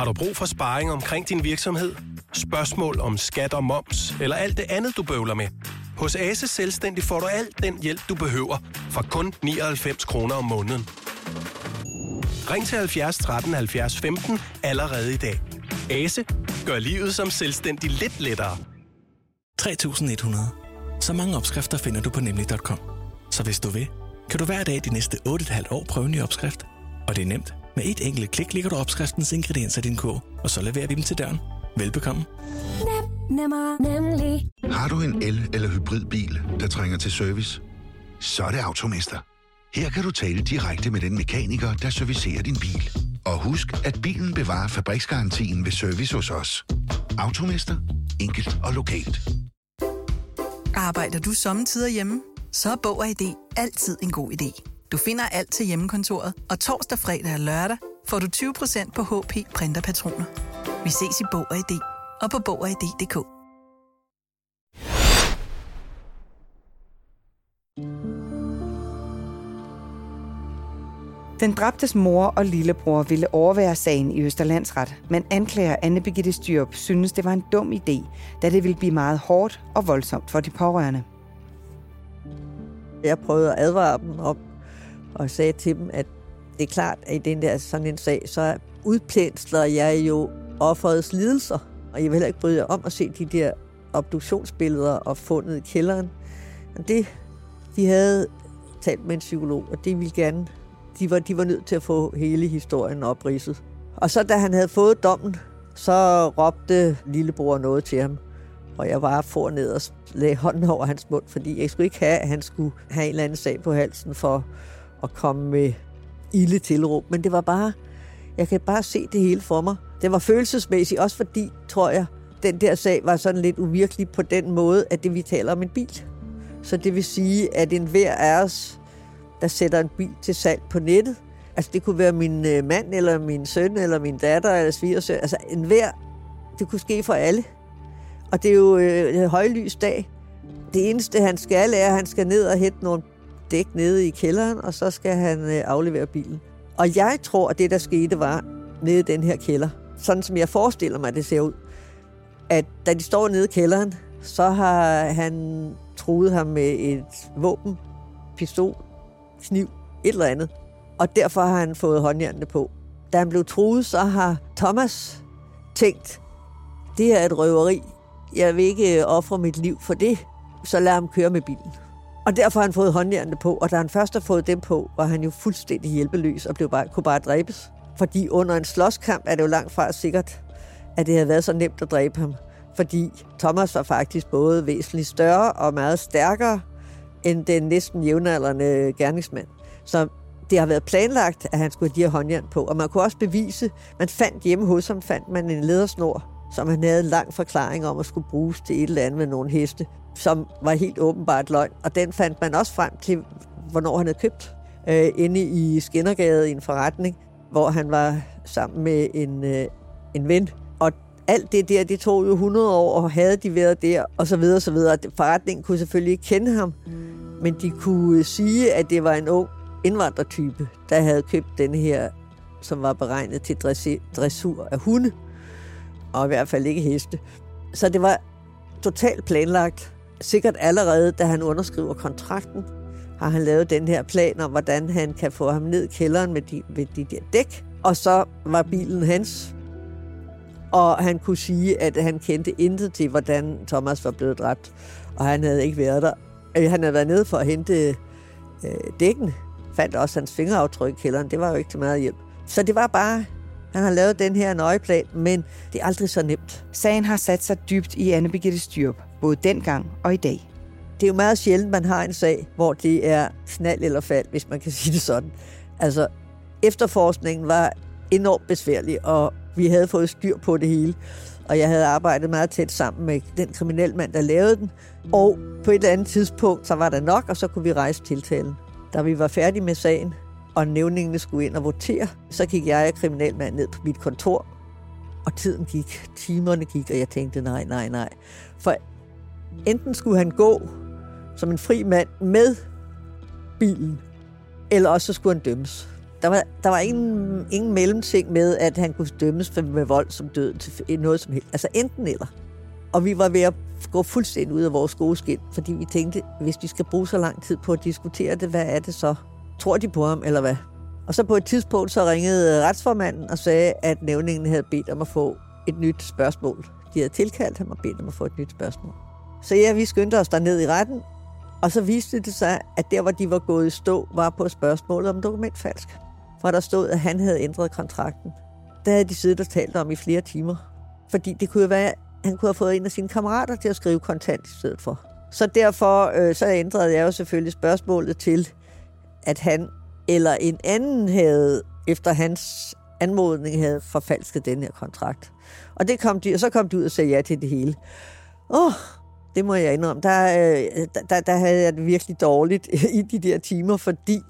Har du brug for sparring omkring din virksomhed? Spørgsmål om skat og moms, eller alt det andet, du bøvler med? Hos Ase Selvstændig får du alt den hjælp, du behøver, for kun 99 kroner om måneden. Ring til 70 13 70 15 allerede i dag. Ase gør livet som selvstændig lidt lettere. 3100. Så mange opskrifter finder du på nemlig.com. Så hvis du vil, kan du hver dag de næste 8,5 år prøve en ny opskrift. Og det er nemt. Med et enkelt klik ligger du opskriftens ingredienser i din kog, og så leverer vi dem til døren. Velbekomme. Nem, nemmer, nemlig. Har du en el- eller hybridbil, der trænger til service? Så er det Automester. Her kan du tale direkte med den mekaniker, der servicerer din bil. Og husk, at bilen bevarer fabriksgarantien ved service hos os. Automester. Enkelt og lokalt. Arbejder du sommetider hjemme? Så er Bog og ID altid en god idé. Du finder alt til hjemmekontoret, og torsdag, fredag og lørdag får du 20% på HP printerpatroner. Vi ses i Bog og ID og på Bog og ID.dk. Den dræbtes mor og lillebror ville overvære sagen i Østerlandsret, men anklager Anne Birgitte Styrup synes, det var en dum idé, da det ville blive meget hårdt og voldsomt for de pårørende. Jeg prøvede at advare dem op og sagde til dem, at det er klart, at i den der sådan en sag, så udplænsler jeg jo offerets lidelser. Og jeg vil heller ikke bryde jer om at se de der obduktionsbilleder og fundet i kælderen. Men det, de havde talt med en psykolog, og det ville gerne, de var, de var nødt til at få hele historien opridset. Og så da han havde fået dommen, så råbte lillebror noget til ham. Og jeg var for ned og lagde hånden over hans mund, fordi jeg skulle ikke have, at han skulle have en eller anden sag på halsen for at komme med ilde tilråb. Men det var bare, jeg kan bare se det hele for mig. Det var følelsesmæssigt, også fordi, tror jeg, den der sag var sådan lidt uvirkelig på den måde, at det vi taler om en bil. Så det vil sige, at en hver af os, der sætter en bil til salg på nettet, altså det kunne være min øh, mand, eller min søn, eller min datter, eller svigersøn, altså en hver, det kunne ske for alle. Og det er jo øh, højlys dag. Det eneste, han skal, er, at han skal ned og hente nogle dæk nede i kælderen, og så skal han øh, aflevere bilen. Og jeg tror, at det, der skete, var nede i den her kælder, sådan som jeg forestiller mig, det ser ud, at da de står nede i kælderen, så har han truet ham med et våben, pistol, kniv, et eller andet. Og derfor har han fået håndjernene på. Da han blev truet, så har Thomas tænkt, det her er et røveri. Jeg vil ikke øh, ofre mit liv for det, så lad ham køre med bilen. Og derfor har han fået håndjernene på, og da han først har fået dem på, var han jo fuldstændig hjælpeløs og blev bare, kunne bare dræbes. Fordi under en slåskamp er det jo langt fra sikkert, at det havde været så nemt at dræbe ham. Fordi Thomas var faktisk både væsentligt større og meget stærkere end den næsten jævnaldrende gerningsmand. Så det har været planlagt, at han skulle have de her håndjern på. Og man kunne også bevise, man fandt hjemme hos ham, fandt man en ledersnor, som han havde en lang forklaring om at skulle bruges til et eller andet med nogle heste, som var helt åbenbart løgn. Og den fandt man også frem til, hvornår han havde købt, øh, inde i Skinnergade i en forretning, hvor han var sammen med en, øh, en ven. Og alt det der, det tog jo 100 år, og havde de været der, og så videre, og så videre. Forretningen kunne selvfølgelig ikke kende ham, men de kunne sige, at det var en ung indvandrertype, der havde købt den her, som var beregnet til dressur af hunde, og i hvert fald ikke heste. Så det var totalt planlagt. Sikkert allerede, da han underskriver kontrakten, har han lavet den her plan om, hvordan han kan få ham ned i kælderen med de, med de der dæk. Og så var bilen hans. Og han kunne sige, at han kendte intet til, hvordan Thomas var blevet dræbt. Og han havde ikke været der. Øh, han havde været nede for at hente øh, dækken. Fandt også hans fingeraftryk i kælderen. Det var jo ikke til meget hjælp. Så det var bare, han har lavet den her nøje plan, men det er aldrig så nemt. Sagen har sat sig dybt i Anne-Begitte Styrup, både dengang og i dag. Det er jo meget sjældent, man har en sag, hvor det er knald eller fald, hvis man kan sige det sådan. Altså, efterforskningen var enormt besværlig, og vi havde fået styr på det hele. Og jeg havde arbejdet meget tæt sammen med den kriminelmand, der lavede den. Og på et eller andet tidspunkt, så var der nok, og så kunne vi rejse tiltalen. Da vi var færdige med sagen, og nævningene skulle ind og votere, så gik jeg og kriminalmanden ned på mit kontor, og tiden gik, timerne gik, og jeg tænkte, nej, nej, nej. For enten skulle han gå som en fri mand med bilen, eller også så skulle han dømmes. Der var, der var ingen, ingen mellemting med, at han kunne dømmes for- med vold som død til noget som helst. Altså enten eller. Og vi var ved at gå fuldstændig ud af vores gode skin, fordi vi tænkte, hvis vi skal bruge så lang tid på at diskutere det, hvad er det så? Tror de på ham, eller hvad? Og så på et tidspunkt så ringede retsformanden og sagde, at nævningen havde bedt om at få et nyt spørgsmål. De havde tilkaldt ham og bedt om at få et nyt spørgsmål. Så ja, vi skyndte os derned i retten, og så viste det sig, at der, hvor de var gået i stå, var på spørgsmålet om dokumentfalsk. For der stod, at han havde ændret kontrakten. Der havde de siddet og talt om i flere timer. Fordi det kunne jo være, at han kunne have fået en af sine kammerater til at skrive kontant i stedet for. Så derfor øh, så ændrede jeg jo selvfølgelig spørgsmålet til, at han eller en anden havde, efter hans anmodning, havde forfalsket den her kontrakt. Og, det kom de, og så kom de ud og sagde ja til det hele. Åh, oh, det må jeg indrømme. Der, øh, der, der, havde jeg det virkelig dårligt i de der timer, fordi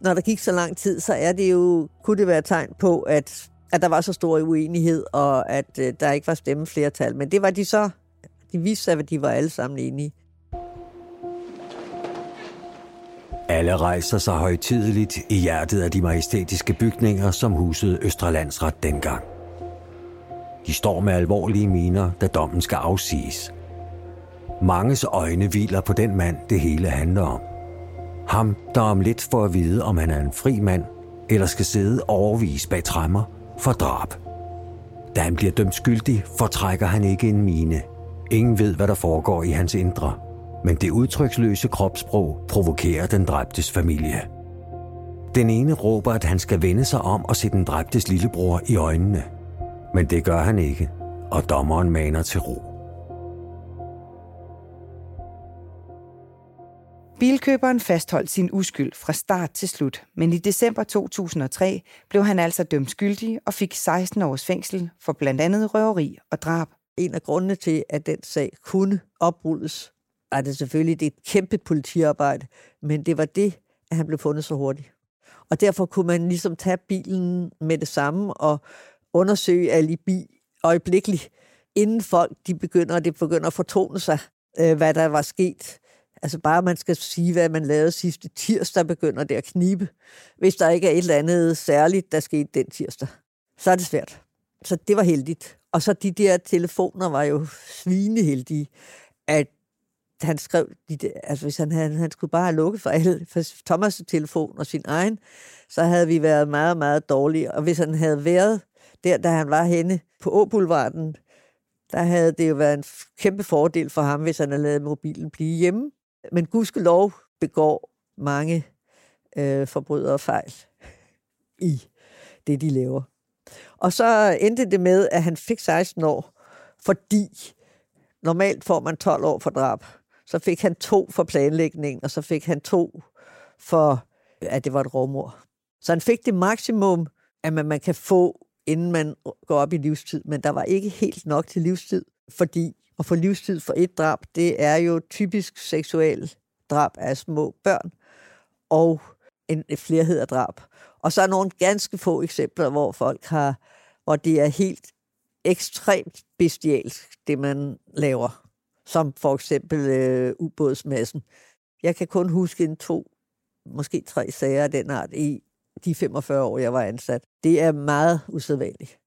når der gik så lang tid, så er det jo, kunne det være et tegn på, at, at der var så stor uenighed, og at øh, der ikke var stemmeflertal. Men det var de så, de viste sig, at de var alle sammen enige. Alle rejser sig højtideligt i hjertet af de majestætiske bygninger, som husede Østrelandsret dengang. De står med alvorlige miner, da dommen skal afsiges. Manges øjne hviler på den mand, det hele handler om. Ham, der om lidt får at vide, om han er en fri mand, eller skal sidde overvis bag træmmer for drab. Da han bliver dømt skyldig, fortrækker han ikke en mine. Ingen ved, hvad der foregår i hans indre. Men det udtryksløse kropssprog provokerer den dræbtes familie. Den ene råber, at han skal vende sig om og se den dræbtes lillebror i øjnene. Men det gør han ikke, og dommeren maner til ro. Bilkøberen fastholdt sin uskyld fra start til slut, men i december 2003 blev han altså dømt skyldig og fik 16 års fængsel for blandt andet røveri og drab. En af grundene til, at den sag kunne oprulles, er det selvfølgelig det er et kæmpe politiarbejde, men det var det, at han blev fundet så hurtigt. Og derfor kunne man ligesom tage bilen med det samme og undersøge alibi øjeblikkeligt, inden folk de begynder, det begynder at fortone sig, øh, hvad der var sket. Altså bare man skal sige, hvad man lavede sidste tirsdag, begynder det at knibe. Hvis der ikke er et eller andet særligt, der skete den tirsdag, så er det svært. Så det var heldigt. Og så de der telefoner var jo svineheldige, at han skrev, de der, altså hvis han, havde, han skulle bare have lukket for alle, for Thomas' telefon og sin egen, så havde vi været meget, meget dårlige. Og hvis han havde været der, da han var henne på Åboulevarden, der havde det jo været en kæmpe fordel for ham, hvis han havde lavet mobilen blive hjemme. Men gudskelov begår mange øh, forbrydere fejl i det, de laver. Og så endte det med, at han fik 16 år, fordi normalt får man 12 år for drab. Så fik han to for planlægning, og så fik han to for, at det var et rovmor. Så han fik det maksimum, at man, man kan få, inden man går op i livstid. Men der var ikke helt nok til livstid, fordi at få livstid for et drab, det er jo typisk seksuel drab af små børn, og en flerhed af drab. Og så er nogle ganske få eksempler, hvor folk har, hvor det er helt ekstremt bestialsk, det man laver. Som for eksempel øh, ubådsmassen. Jeg kan kun huske en to, måske tre sager af den art i de 45 år, jeg var ansat. Det er meget usædvanligt.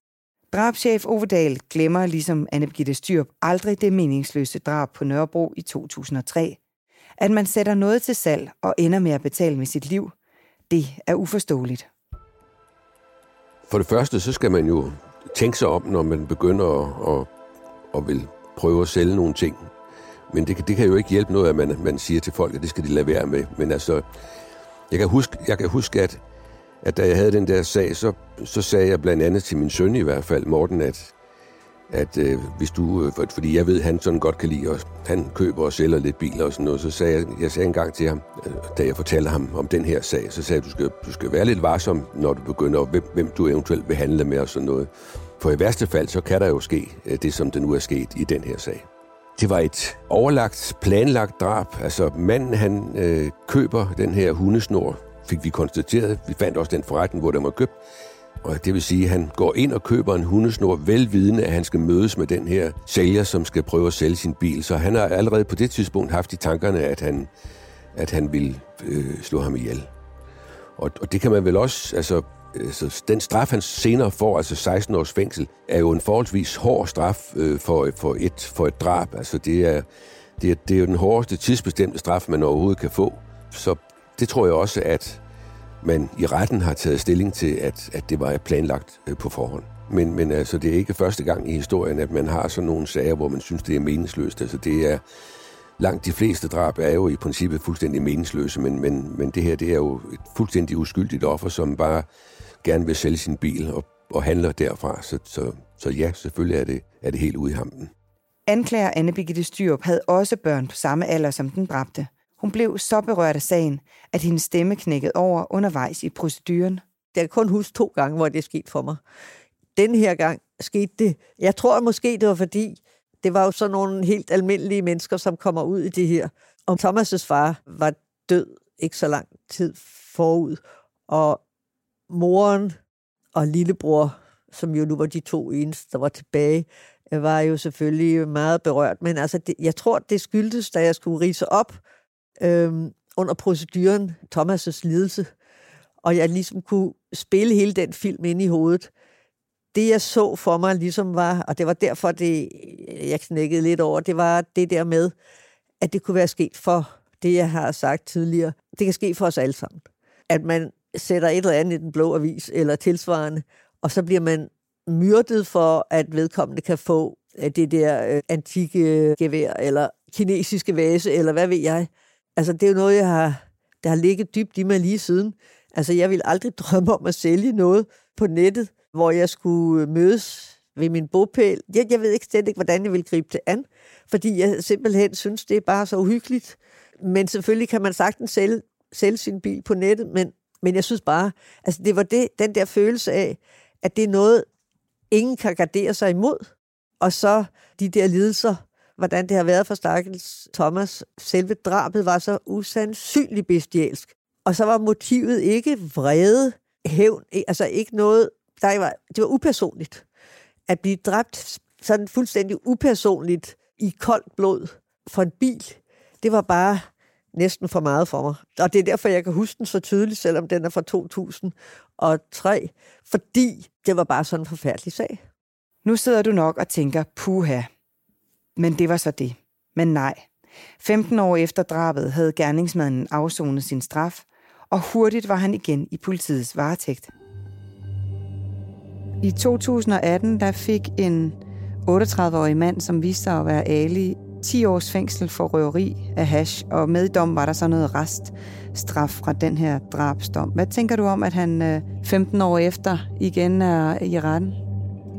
Drabschef Ovedal glemmer ligesom Anne-Begitte Styrp, aldrig det meningsløse drab på Nørrebro i 2003. At man sætter noget til salg og ender med at betale med sit liv, det er uforståeligt. For det første, så skal man jo tænke sig om, når man begynder at, at, at vil prøve at sælge nogle ting. Men det, det kan jo ikke hjælpe noget, at man, man siger til folk, at det skal de lade være med. Men altså, jeg kan huske, jeg kan huske at, at da jeg havde den der sag, så, så sagde jeg blandt andet til min søn i hvert fald, Morten, at, at øh, hvis du, øh, for, fordi jeg ved, han sådan godt kan lide, og han køber og sælger lidt biler og sådan noget, så sagde jeg, jeg sagde engang til ham, øh, da jeg fortalte ham om den her sag, så sagde jeg, du skal, du skal være lidt varsom, når du begynder, hvem, hvem du eventuelt vil handle med og sådan noget. For i værste fald, så kan der jo ske øh, det, som det nu er sket i den her sag. Det var et overlagt, planlagt drab. Altså manden, han øh, køber den her hundesnor, fik vi konstateret. Vi fandt også den forretning, hvor den var købt. Og det vil sige, at han går ind og køber en hundesnor, velvidende, at han skal mødes med den her sælger, som skal prøve at sælge sin bil. Så han har allerede på det tidspunkt haft i tankerne, at han, at han vil øh, slå ham ihjel. Og, og det kan man vel også, altså, altså den straf, han senere får, altså 16 års fængsel, er jo en forholdsvis hård straf øh, for, for, et, for et drab. Altså det er, det, er, det er jo den hårdeste tidsbestemte straf, man overhovedet kan få. Så det tror jeg også, at man i retten har taget stilling til, at, at det var planlagt øh, på forhånd. Men, men altså, det er ikke første gang i historien, at man har sådan nogle sager, hvor man synes, det er meningsløst. Altså, det er langt de fleste drab er jo i princippet fuldstændig meningsløse, men, men, men det her, det er jo et fuldstændig uskyldigt offer, som bare gerne vil sælge sin bil og, og handler derfra. Så, så, så ja, selvfølgelig er det, er det helt ude i hampen. Anklager Anne Birgitte Styrup havde også børn på samme alder som den dræbte. Hun blev så berørt af sagen, at hendes stemme knækkede over undervejs i proceduren. Jeg kan kun huske to gange, hvor det skete for mig. Den her gang skete det. Jeg tror måske, det var fordi, det var jo sådan nogle helt almindelige mennesker, som kommer ud i det her. Og Thomas' far var død ikke så lang tid forud. Og moren og lillebror, som jo nu var de to eneste, der var tilbage, var jo selvfølgelig meget berørt. Men altså, det, jeg tror, det skyldtes, da jeg skulle rise op, øhm, under proceduren Thomas' lidelse, og jeg ligesom kunne spille hele den film ind i hovedet. Det, jeg så for mig ligesom var, og det var derfor, det, jeg knækkede lidt over, det var det der med, at det kunne være sket for det, jeg har sagt tidligere. Det kan ske for os alle sammen. At man sætter et eller andet i den blå avis, eller tilsvarende, og så bliver man myrdet for, at vedkommende kan få øh, det der øh, antikke gevær, eller kinesiske vase, eller hvad ved jeg. Altså, det er jo noget, jeg har, der har ligget dybt i mig lige siden. Altså, jeg vil aldrig drømme om at sælge noget på nettet, hvor jeg skulle øh, mødes ved min bopæl. Jeg, jeg ved ikke slet ikke, hvordan jeg vil gribe det an, fordi jeg simpelthen synes, det er bare så uhyggeligt. Men selvfølgelig kan man sagtens sælge, sælge sin bil på nettet, men, men jeg synes bare, altså det var det, den der følelse af, at det er noget, ingen kan gardere sig imod. Og så de der lidelser, hvordan det har været for Stakkels Thomas. Selve drabet var så usandsynligt bestialsk. Og så var motivet ikke vrede, hævn, altså ikke noget, der var, det var upersonligt. At blive dræbt sådan fuldstændig upersonligt i koldt blod for en bil, det var bare næsten for meget for mig. Og det er derfor, jeg kan huske den så tydeligt, selvom den er fra 2003, fordi det var bare sådan en forfærdelig sag. Nu sidder du nok og tænker, puha, men det var så det. Men nej. 15 år efter drabet havde gerningsmanden afsonet sin straf, og hurtigt var han igen i politiets varetægt. I 2018 der fik en 38-årig mand, som viste sig at være Ali, 10 års fængsel for røveri af hash, og med i dom var der så noget rest straf fra den her drabsdom. Hvad tænker du om, at han øh, 15 år efter igen er i retten?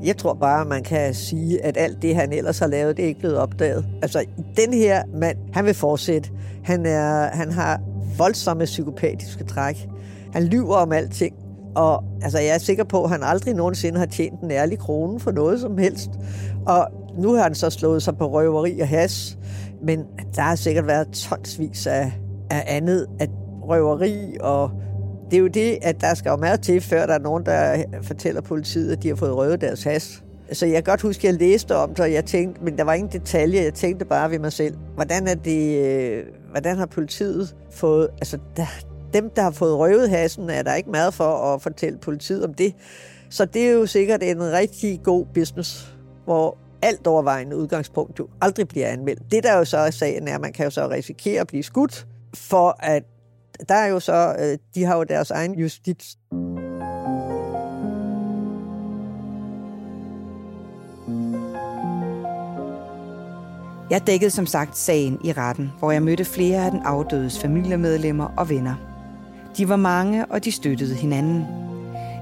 Jeg tror bare, man kan sige, at alt det, han ellers har lavet, det er ikke blevet opdaget. Altså, den her mand, han vil fortsætte. Han, er, han har voldsomme psykopatiske træk. Han lyver om alting. Og altså, jeg er sikker på, at han aldrig nogensinde har tjent en ærlig krone for noget som helst. Og nu har han så slået sig på røveri og has. Men der har sikkert været tonsvis af, af andet, at røveri og det er jo det, at der skal jo meget til, før der er nogen, der fortæller politiet, at de har fået røvet deres has. Så jeg kan godt huske, at jeg læste om det, og jeg tænkte, men der var ingen detaljer, jeg tænkte bare ved mig selv. Hvordan er det, øh, hvordan har politiet fået, altså der, dem, der har fået røvet hassen, er der ikke meget for at fortælle politiet om det. Så det er jo sikkert en rigtig god business, hvor alt overvejende udgangspunkt jo aldrig bliver anmeldt. Det der jo så er sagen er, at man kan jo så risikere at blive skudt, for at der er jo så, øh, de har jo deres egen justits. Jeg dækkede som sagt sagen i retten, hvor jeg mødte flere af den afdødes familiemedlemmer og venner. De var mange, og de støttede hinanden.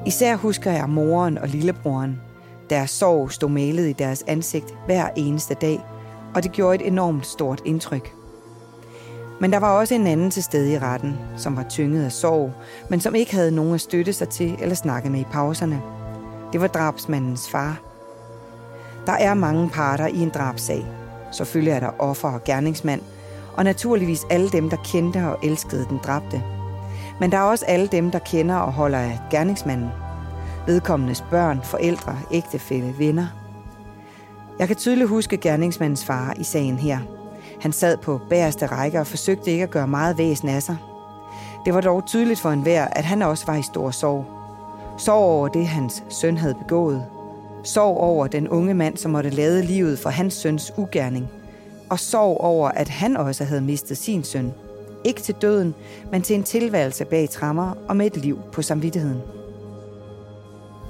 Især husker jeg moren og lillebroren. Deres sorg stod malet i deres ansigt hver eneste dag, og det gjorde et enormt stort indtryk. Men der var også en anden til stede i retten, som var tynget af sorg, men som ikke havde nogen at støtte sig til eller snakke med i pauserne. Det var drabsmandens far. Der er mange parter i en drabsag. Selvfølgelig er der offer og gerningsmand, og naturligvis alle dem, der kendte og elskede den dræbte. Men der er også alle dem, der kender og holder af gerningsmanden. Vedkommendes børn, forældre, ægtefælle, venner. Jeg kan tydeligt huske gerningsmandens far i sagen her – han sad på bagerste række og forsøgte ikke at gøre meget væsen af sig. Det var dog tydeligt for enhver, at han også var i stor sorg. Sorg over det, hans søn havde begået. Sorg over den unge mand, som måtte lade livet for hans søns ugerning. Og sorg over, at han også havde mistet sin søn. Ikke til døden, men til en tilværelse bag trammer og med et liv på samvittigheden.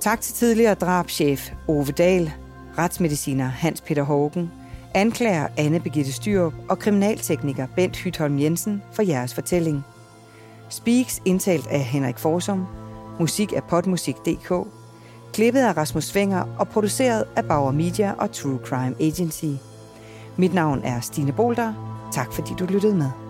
Tak til tidligere drabschef Ove Dahl, retsmediciner Hans Peter Hågen, anklager Anne Begitte Styrup og kriminaltekniker Bent Hytholm Jensen for jeres fortælling. Speaks indtalt af Henrik Forsum, musik af potmusik.dk, klippet af Rasmus Svinger og produceret af Bauer Media og True Crime Agency. Mit navn er Stine Bolter. Tak fordi du lyttede med.